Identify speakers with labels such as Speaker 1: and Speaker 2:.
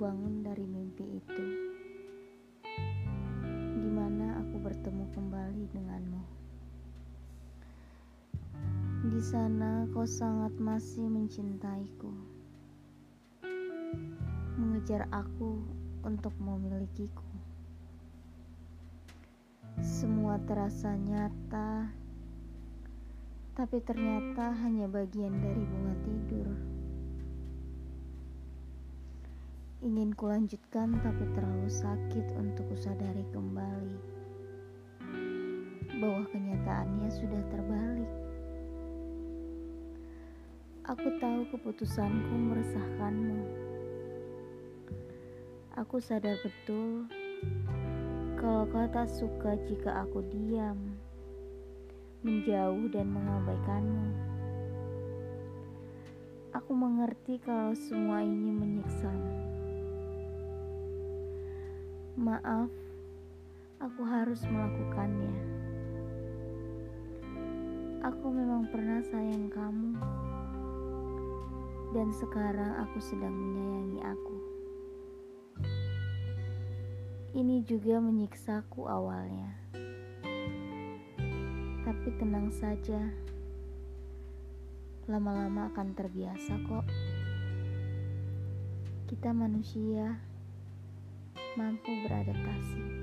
Speaker 1: bangun dari mimpi itu, di mana aku bertemu kembali denganmu. Di sana kau sangat masih mencintaiku, mengejar aku untuk memilikiku. Semua terasa nyata, tapi ternyata hanya bagian dari bunga tidur. Ingin kulanjutkan tapi terlalu sakit untuk kusadari kembali bahwa kenyataannya sudah terbalik. Aku tahu keputusanku meresahkanmu. Aku sadar betul kalau kau tak suka jika aku diam, menjauh dan mengabaikanmu. Aku mengerti kalau semua ini menyiksamu. Maaf, aku harus melakukannya. Aku memang pernah sayang kamu, dan sekarang aku sedang menyayangi aku. Ini juga menyiksaku awalnya, tapi tenang saja, lama-lama akan terbiasa kok. Kita manusia mampu beradaptasi.